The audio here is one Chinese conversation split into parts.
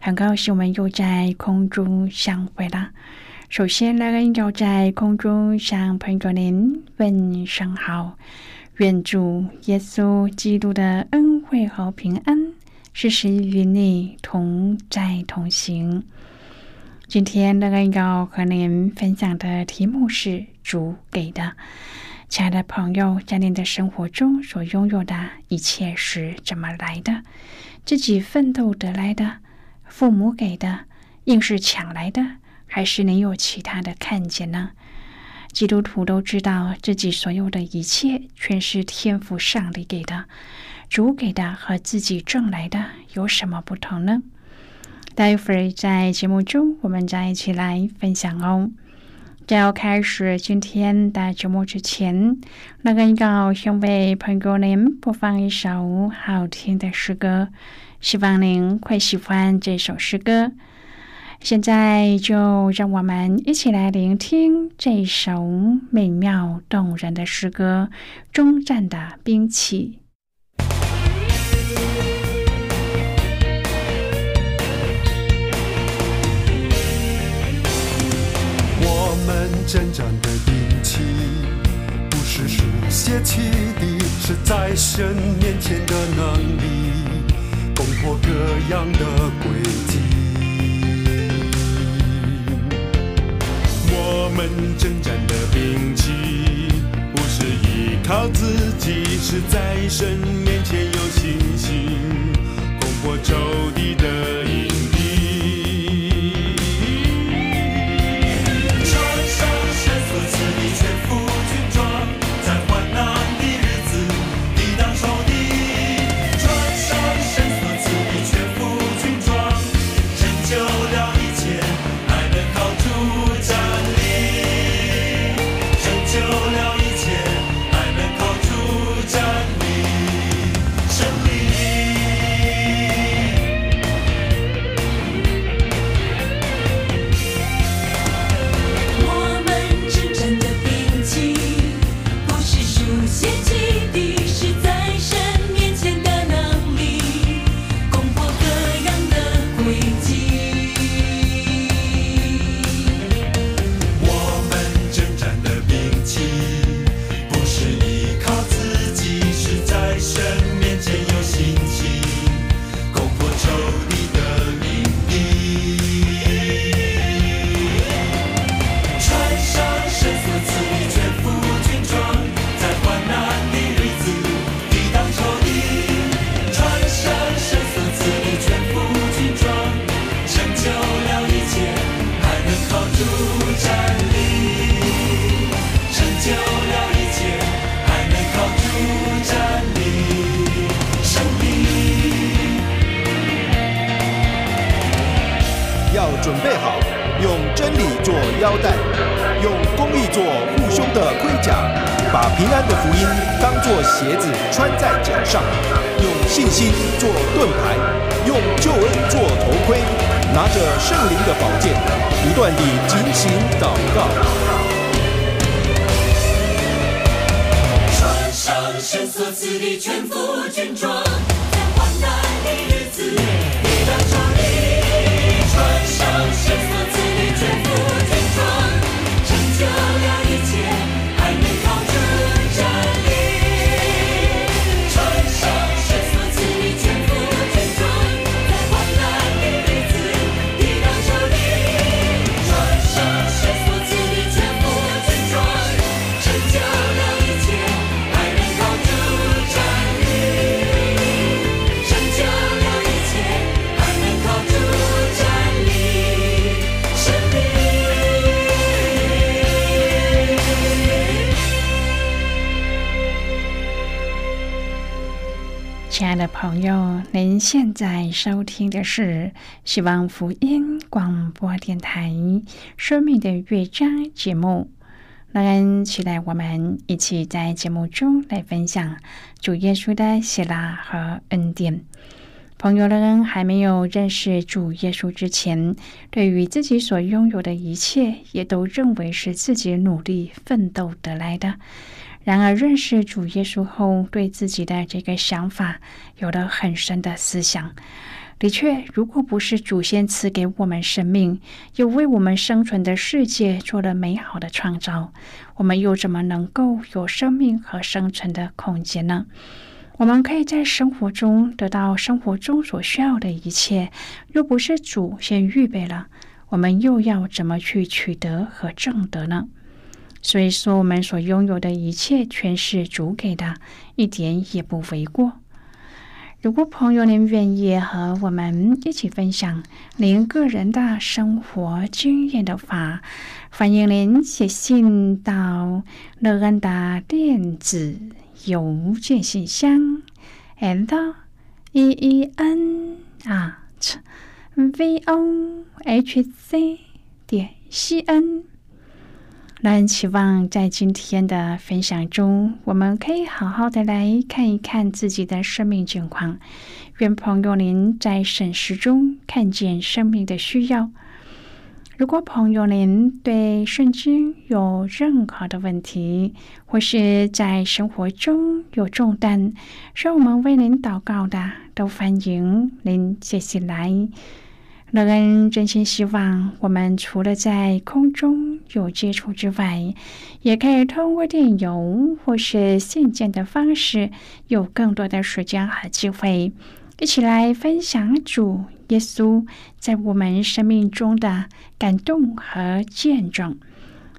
很高兴我们又在空中相会了。首先，乐恩要在空中向朋友您问声好，愿主耶稣基督的恩惠和平安时时与你同在同行。今天，乐恩要和您分享的题目是主给的。亲爱的朋友，在您的生活中所拥有的一切是怎么来的？自己奋斗得来的？父母给的，硬是抢来的，还是你有其他的看见呢？基督徒都知道自己所有的一切全是天赋上帝给的，主给的和自己挣来的有什么不同呢？待会儿在节目中我们再一起来分享哦。在要开始今天的节目之前，那个要先为朋友们播放一首好听的诗歌。希望您会喜欢这首诗歌。现在就让我们一起来聆听这首美妙动人的诗歌《终战的兵器》。我们征战的兵器，不是书写起的，是在神面前的能力。或各样的轨迹，我们征战的兵器不是依靠自己，是在神面前有信心，圣灵的宝剑，不断地进行祷告。穿上神所赐的全副军装，在患难的日子，你的助力。穿上神所赐的全副军装，成就了一切。亲爱的朋友，您现在收听的是希望福音广播电台《生命的乐章》节目。那人期待我们一起在节目中来分享主耶稣的喜乐和恩典。朋友们还没有认识主耶稣之前，对于自己所拥有的一切，也都认为是自己努力奋斗得来的。然而，认识主耶稣后，对自己的这个想法有了很深的思想。的确，如果不是祖先赐给我们生命，又为我们生存的世界做了美好的创造，我们又怎么能够有生命和生存的空间呢？我们可以在生活中得到生活中所需要的一切，若不是主先预备了，我们又要怎么去取得和挣得呢？所以说，我们所拥有的一切全是主给的，一点也不为过。如果朋友您愿意和我们一起分享您个人的生活经验的话，欢迎您写信到乐恩的电子邮件信箱，and e e n at v o h c 点 c n。那期望在今天的分享中，我们可以好好的来看一看自己的生命境况。愿朋友您在审视中看见生命的需要。如果朋友您对圣经有任何的问题，或是在生活中有重担，让我们为您祷告的，都欢迎您写信来。乐恩真心希望，我们除了在空中有接触之外，也可以通过电邮或是信件的方式，有更多的时间和机会，一起来分享主耶稣在我们生命中的感动和见证。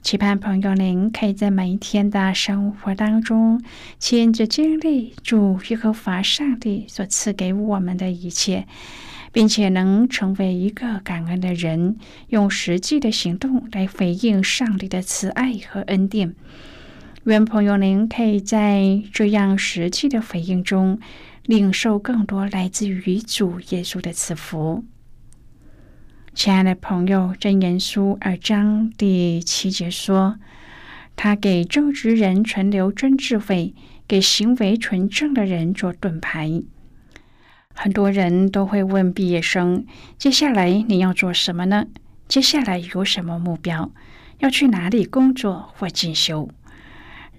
期盼朋友您可以在每一天的生活当中，亲自经历主耶和华上帝所赐给我们的一切。并且能成为一个感恩的人，用实际的行动来回应上帝的慈爱和恩典。愿朋友您可以在这样实际的回应中，领受更多来自于主耶稣的赐福。亲爱的朋友，真言书二章第七节说：“他给正直人存留真智慧，给行为纯正的人做盾牌。”很多人都会问毕业生：“接下来你要做什么呢？接下来有什么目标？要去哪里工作或进修？”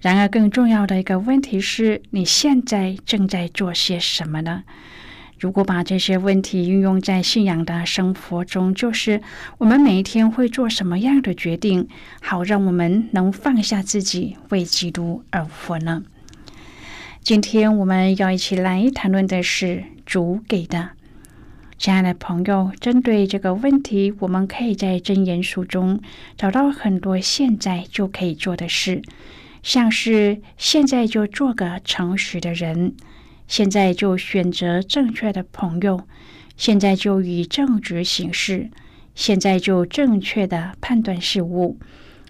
然而，更重要的一个问题是：你现在正在做些什么呢？如果把这些问题运用在信仰的生活中，就是我们每一天会做什么样的决定，好让我们能放下自己，为基督而活呢？今天我们要一起来谈论的是主给的，亲爱的朋友。针对这个问题，我们可以在真言书中找到很多现在就可以做的事，像是现在就做个诚实的人，现在就选择正确的朋友，现在就以正直行事，现在就正确的判断事物，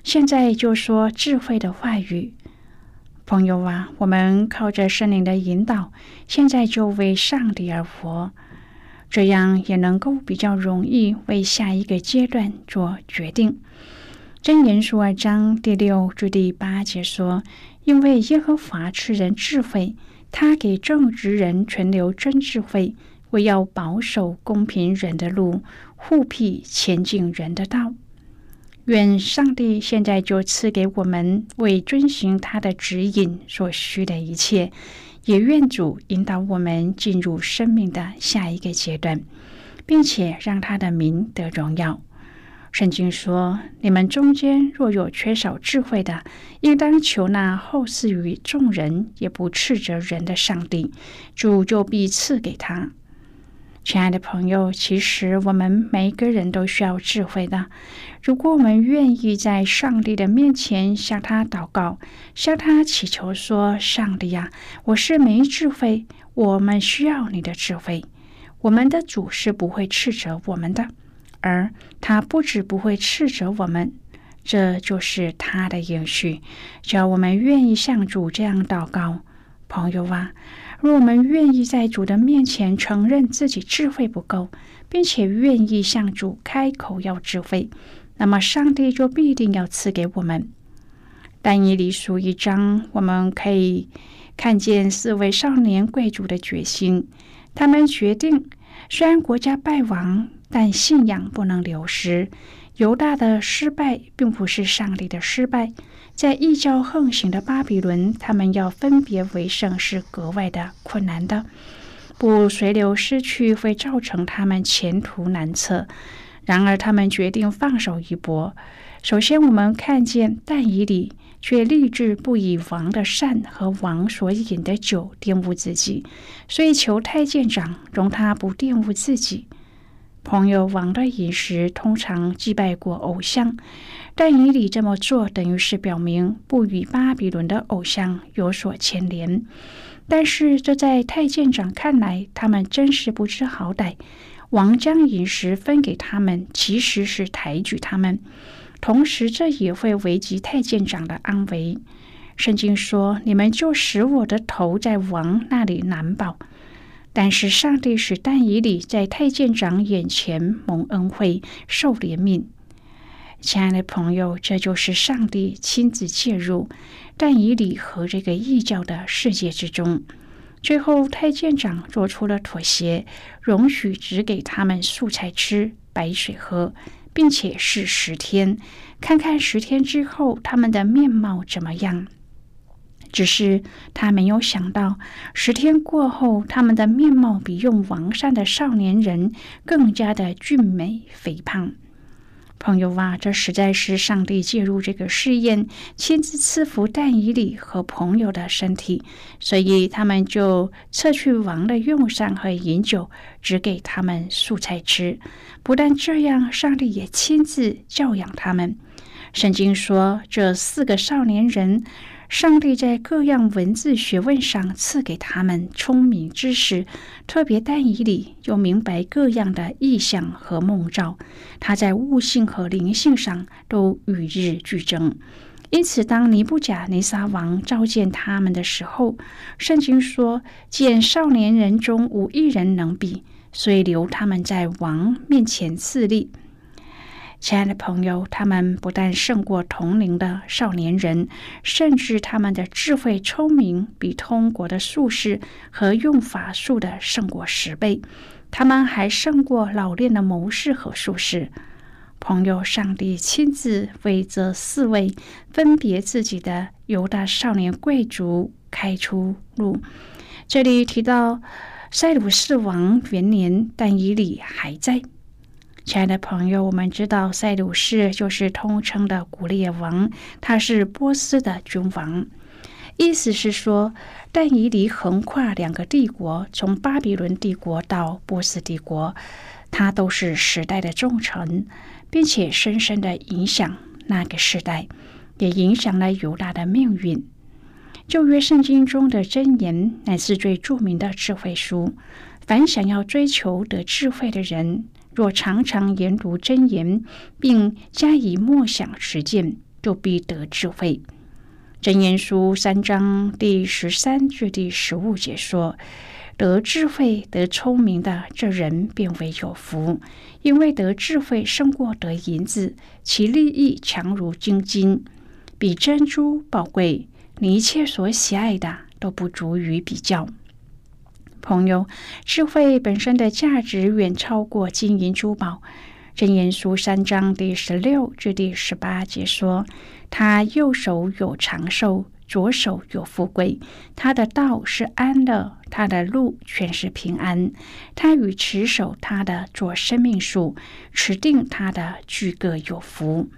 现在就说智慧的话语。朋友啊，我们靠着圣灵的引导，现在就为上帝而活，这样也能够比较容易为下一个阶段做决定。箴言书二章第六至第八节说：“因为耶和华赐人智慧，他给正直人存留真智慧，为要保守公平人的路，护庇前进人的道。”愿上帝现在就赐给我们为遵循他的指引所需的一切，也愿主引导我们进入生命的下一个阶段，并且让他的名得荣耀。圣经说：“你们中间若有缺少智慧的，应当求那后赐于众人也不斥责人的上帝，主就必赐给他。”亲爱的朋友，其实我们每一个人都需要智慧的。如果我们愿意在上帝的面前向他祷告，向他祈求说：“上帝呀，我是没智慧，我们需要你的智慧。”我们的主是不会斥责我们的，而他不止不会斥责我们，这就是他的应许。只要我们愿意向主这样祷告，朋友啊。若我们愿意在主的面前承认自己智慧不够，并且愿意向主开口要智慧，那么上帝就必定要赐给我们。但以理书一章，我们可以看见四位少年贵族的决心。他们决定，虽然国家败亡，但信仰不能流失。犹大的失败并不是上帝的失败。在异教横行的巴比伦，他们要分别为圣是格外的困难的。不随流失去会造成他们前途难测。然而，他们决定放手一搏。首先，我们看见但以理。却立志不以王的善和王所饮的酒玷污自己，所以求太监长容他不玷污自己。朋友，王的饮食通常祭拜过偶像，但以理这么做，等于是表明不与巴比伦的偶像有所牵连。但是这在太监长看来，他们真是不知好歹。王将饮食分给他们，其实是抬举他们。同时，这也会危及太监长的安危。圣经说：“你们就使我的头在王那里难保。”但是，上帝使但以理在太监长眼前蒙恩惠、受怜悯。亲爱的朋友，这就是上帝亲自介入但以理和这个异教的世界之中。最后，太监长做出了妥协，容许只给他们素菜吃、白水喝。并且是十天，看看十天之后他们的面貌怎么样。只是他没有想到，十天过后，他们的面貌比用王膳的少年人更加的俊美肥胖。朋友啊，这实在是上帝介入这个试验，亲自赐福但以里和朋友的身体，所以他们就撤去王的用膳和饮酒，只给他们素菜吃。不但这样，上帝也亲自教养他们。圣经说，这四个少年人。上帝在各样文字学问上赐给他们聪明知识，特别但以理又明白各样的意象和梦兆，他在悟性和灵性上都与日俱增。因此，当尼布甲尼撒王召见他们的时候，圣经说：“见少年人中无一人能比，所以留他们在王面前自立。”亲爱的朋友，他们不但胜过同龄的少年人，甚至他们的智慧聪明比通国的术士和用法术的胜过十倍。他们还胜过老练的谋士和术士。朋友，上帝亲自为这四位分别自己的犹大少年贵族开出路。这里提到塞鲁士王元年，但以理还在。亲爱的朋友，我们知道塞鲁士就是通称的古列王，他是波斯的君王。意思是说，但以理横跨两个帝国，从巴比伦帝国到波斯帝国，他都是时代的重臣，并且深深的影响那个时代，也影响了犹大的命运。旧约圣经中的箴言乃是最著名的智慧书，凡想要追求得智慧的人。若常常研读真言，并加以默想实践，就必得智慧。真言书三章第十三至第十五节说：“得智慧、得聪明的这人，便为有福，因为得智慧胜过得银子，其利益强如金金，比珍珠宝贵。你一切所喜爱的，都不足于比较。”朋友，智慧本身的价值远超过金银珠宝。真言书三章第十六至第十八节说：“他右手有长寿，左手有富贵。他的道是安乐，他的路全是平安。他与持守他的做生命树，持定他的俱各有福。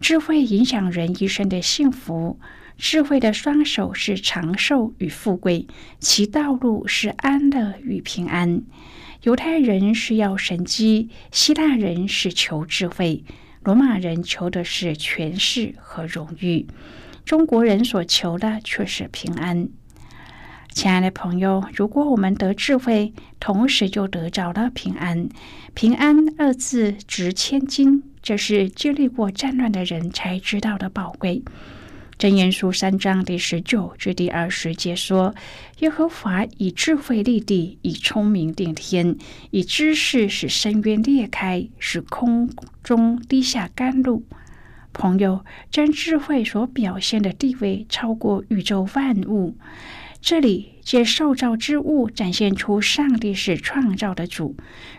智慧影响人一生的幸福。”智慧的双手是长寿与富贵，其道路是安乐与平安。犹太人是要神机，希腊人是求智慧，罗马人求的是权势和荣誉，中国人所求的却是平安。亲爱的朋友，如果我们得智慧，同时就得着了平安。平安二字值千金，这是经历过战乱的人才知道的宝贵。真言书三章第十九至第二十节说：“耶和华以智慧立地，以聪明定天，以知识使深渊裂开，使空中滴下甘露。”朋友，真智慧所表现的地位超过宇宙万物。这里借受造之物展现出上帝是创造的主，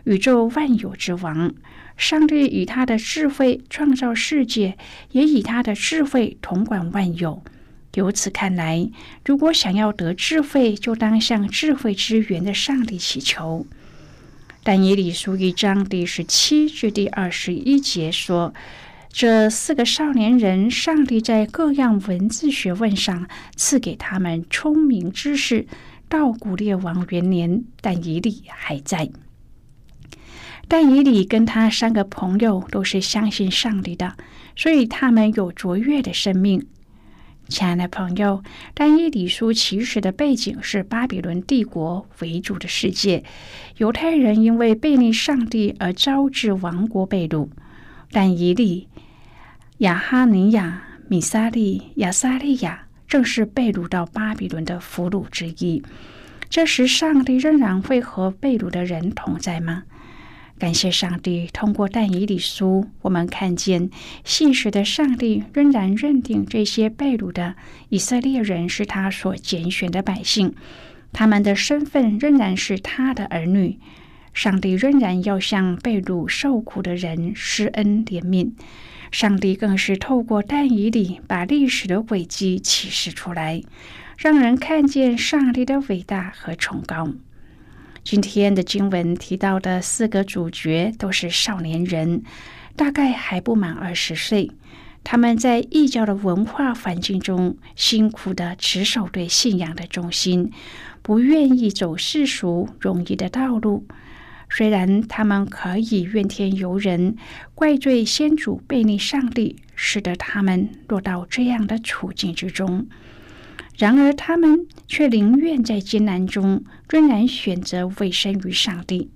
宇宙万有之王。上帝以他的智慧创造世界，也以他的智慧统管万有。由此看来，如果想要得智慧，就当向智慧之源的上帝祈求。但以理书一章第十七至第二十一节说：“这四个少年人，上帝在各样文字学问上赐给他们聪明知识。到古列王元年，但以理还在。”但以理跟他三个朋友都是相信上帝的，所以他们有卓越的生命。亲爱的朋友，但以理书其实的背景是巴比伦帝国为主的世界，犹太人因为背逆上帝而招致亡国被掳。但以理、亚哈尼亚、米沙利、亚撒利亚正是被掳到巴比伦的俘虏之一。这时，上帝仍然会和被掳的人同在吗？感谢上帝，通过但以理书，我们看见信实的上帝仍然认定这些被掳的以色列人是他所拣选的百姓，他们的身份仍然是他的儿女。上帝仍然要向被掳受苦的人施恩怜悯。上帝更是透过但以理把历史的轨迹启示出来，让人看见上帝的伟大和崇高。今天的经文提到的四个主角都是少年人，大概还不满二十岁。他们在异教的文化环境中辛苦的持守对信仰的忠心，不愿意走世俗容易的道路。虽然他们可以怨天尤人，怪罪先祖背逆上帝，使得他们落到这样的处境之中。然而，他们却宁愿在艰难中，仍然选择委身于上帝。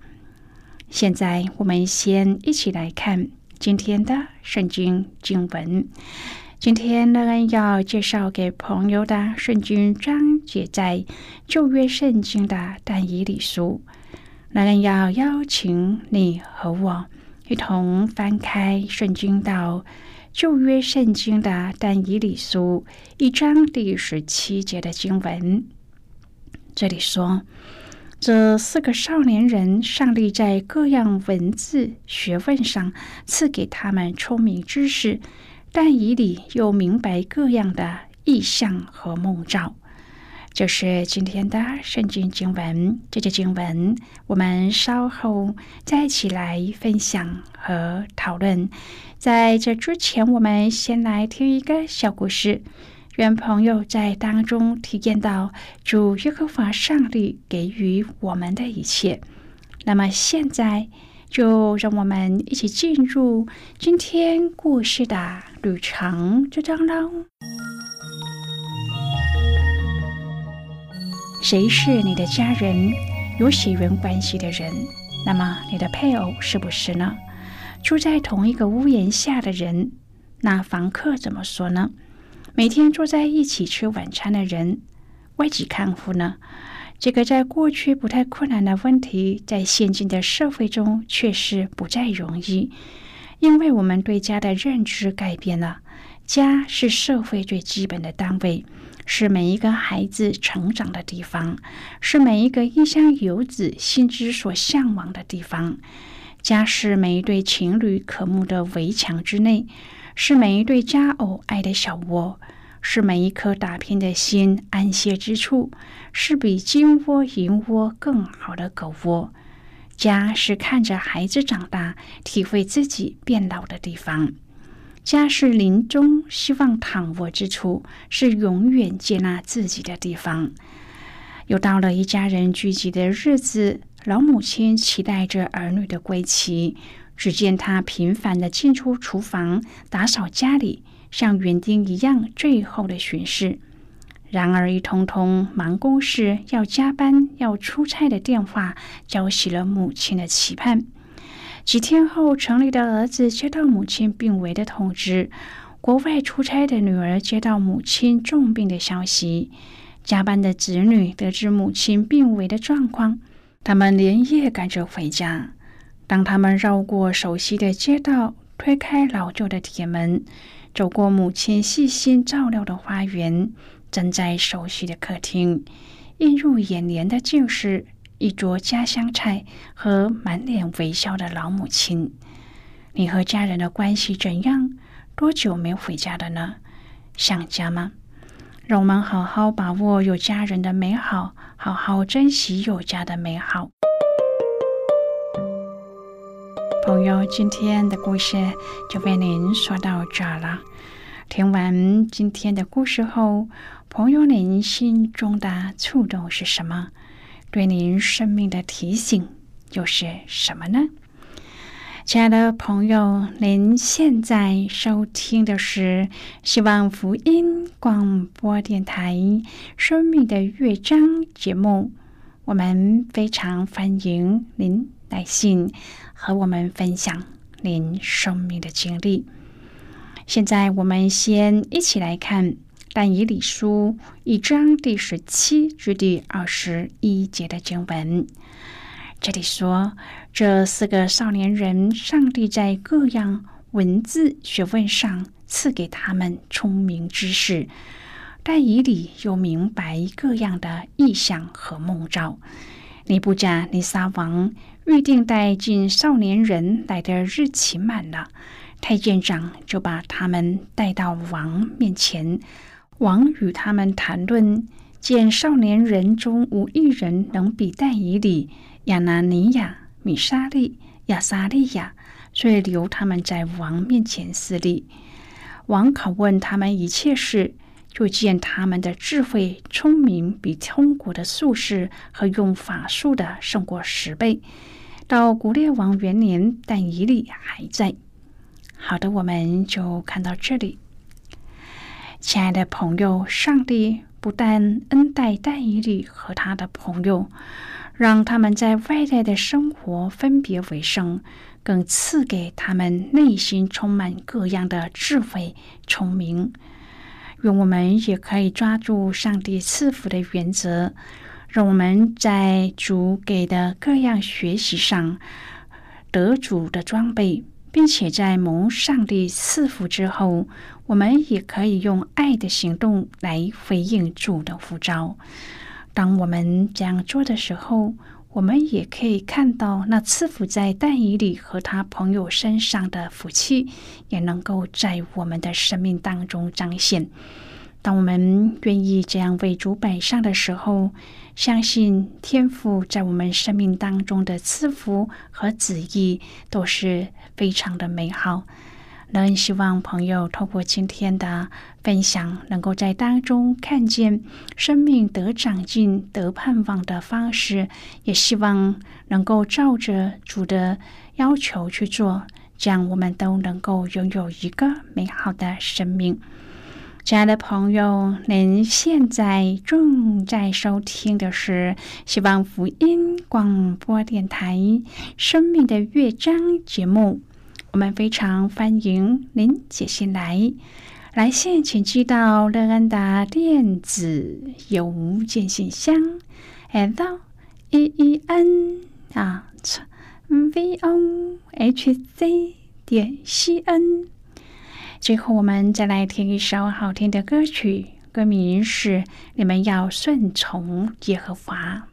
现在，我们先一起来看今天的圣经经文。今天，乐恩要介绍给朋友的圣经章节在旧约圣经的但以理书。乐恩要邀请你和我一同翻开圣经到。旧约圣经的但以理书一章第十七节的经文，这里说：这四个少年人，上帝在各样文字学问上赐给他们聪明知识，但以理又明白各样的意象和梦兆。就是今天的圣经经文，这节经文我们稍后再一起来分享和讨论。在这之前，我们先来听一个小故事，愿朋友在当中体验到主耶和华上帝给予我们的一切。那么现在，就让我们一起进入今天故事的旅程之中喽。谁是你的家人？有血缘关系的人，那么你的配偶是不是呢？住在同一个屋檐下的人，那房客怎么说呢？每天坐在一起吃晚餐的人，外籍看护呢？这个在过去不太困难的问题，在现今的社会中却是不再容易，因为我们对家的认知改变了。家是社会最基本的单位。是每一个孩子成长的地方，是每一个异乡游子心之所向往的地方。家是每一对情侣渴慕的围墙之内，是每一对佳偶爱的小窝，是每一颗打拼的心安歇之处，是比金窝银窝更好的狗窝。家是看着孩子长大，体会自己变老的地方。家是临终希望躺卧之处，是永远接纳自己的地方。又到了一家人聚集的日子，老母亲期待着儿女的归期。只见她频繁的进出厨房，打扫家里，像园丁一样最后的巡视。然而，一通通忙公事、要加班、要出差的电话，浇熄了母亲的期盼。几天后，城里的儿子接到母亲病危的通知，国外出差的女儿接到母亲重病的消息，加班的子女得知母亲病危的状况，他们连夜赶着回家。当他们绕过熟悉的街道，推开老旧的铁门，走过母亲细心照料的花园，站在熟悉的客厅，映入眼帘的就是一桌家乡菜和满脸微笑的老母亲。你和家人的关系怎样？多久没回家了呢？想家吗？让我们好好把握有家人的美好，好好珍惜有家的美好。朋友，今天的故事就为您说到这儿了。听完今天的故事后，朋友您心中的触动是什么？对您生命的提醒又是什么呢？亲爱的朋友，您现在收听的是希望福音广播电台《生命的乐章》节目，我们非常欢迎您来信。和我们分享您生命的经历。现在，我们先一起来看《但以理书》一章第十七至第二十一节的经文。这里说，这四个少年人，上帝在各样文字学问上赐给他们聪明知识，但以理又明白各样的意象和梦兆。尼布甲尼撒王。预定带进少年人来的日期满了，太监长就把他们带到王面前。王与他们谈论，见少年人中无一人能比但以理、亚拿尼亚、米沙利、亚撒利亚，所以留他们在王面前侍立。王拷问他们一切事。就见他们的智慧聪明，比通国的术士和用法术的胜过十倍。到古列王元年，但以理还在。好的，我们就看到这里。亲爱的朋友，上帝不但恩待戴以理和他的朋友，让他们在外在的生活分别为生，更赐给他们内心充满各样的智慧聪明。愿我们也可以抓住上帝赐福的原则，让我们在主给的各样学习上得主的装备，并且在蒙上帝赐福之后，我们也可以用爱的行动来回应主的呼召。当我们这样做的时候，我们也可以看到那赐福在但以里和他朋友身上的福气，也能够在我们的生命当中彰显。当我们愿意这样为主摆上的时候，相信天父在我们生命当中的赐福和旨意都是非常的美好。那希望朋友透过今天的分享，能够在当中看见生命得长进、得盼望的方式，也希望能够照着主的要求去做，这样我们都能够拥有一个美好的生命。亲爱的朋友，您现在正在收听的是希望福音广播电台《生命的乐章》节目。我们非常欢迎您写信来，来信请寄到乐安达电子邮件信箱，l e e n 啊，v o h c 点 c n。最后，我们再来听一首好听的歌曲，歌名是《你们要顺从耶和华》。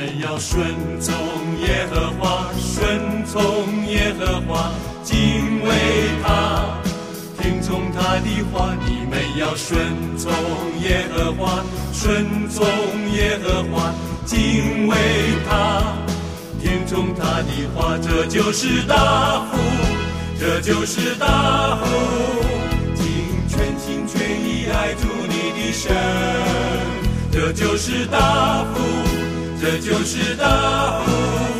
们要顺从耶和华，顺从耶和华，敬畏他，听从他的话，你们要顺从耶和华，顺从耶和华，敬畏他，听从他的话，这就是大福，这就是大福，尽全心全意爱主你的神，这就是大福。这就是大福，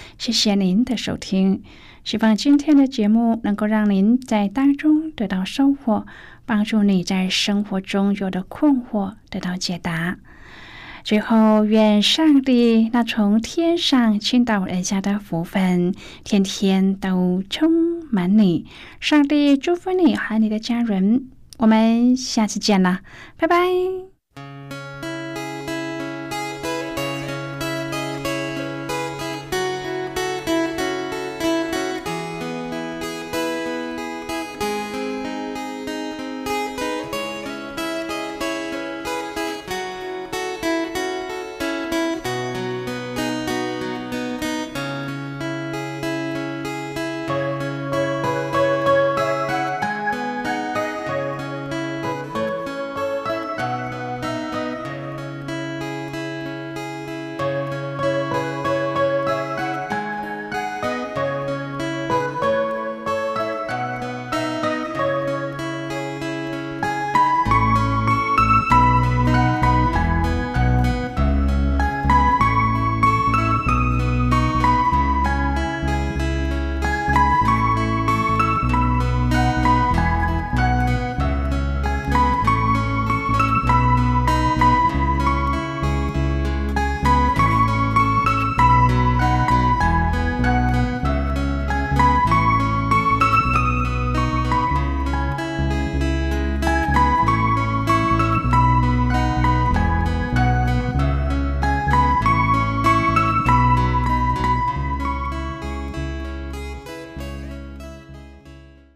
谢谢您的收听。希望今天的节目能够让您在当中得到收获，帮助你在生活中有的困惑得到解答。最后，愿上帝那从天上倾倒而下的福分，天天都充满你。上帝祝福你和你的家人。我们下次见了，拜拜。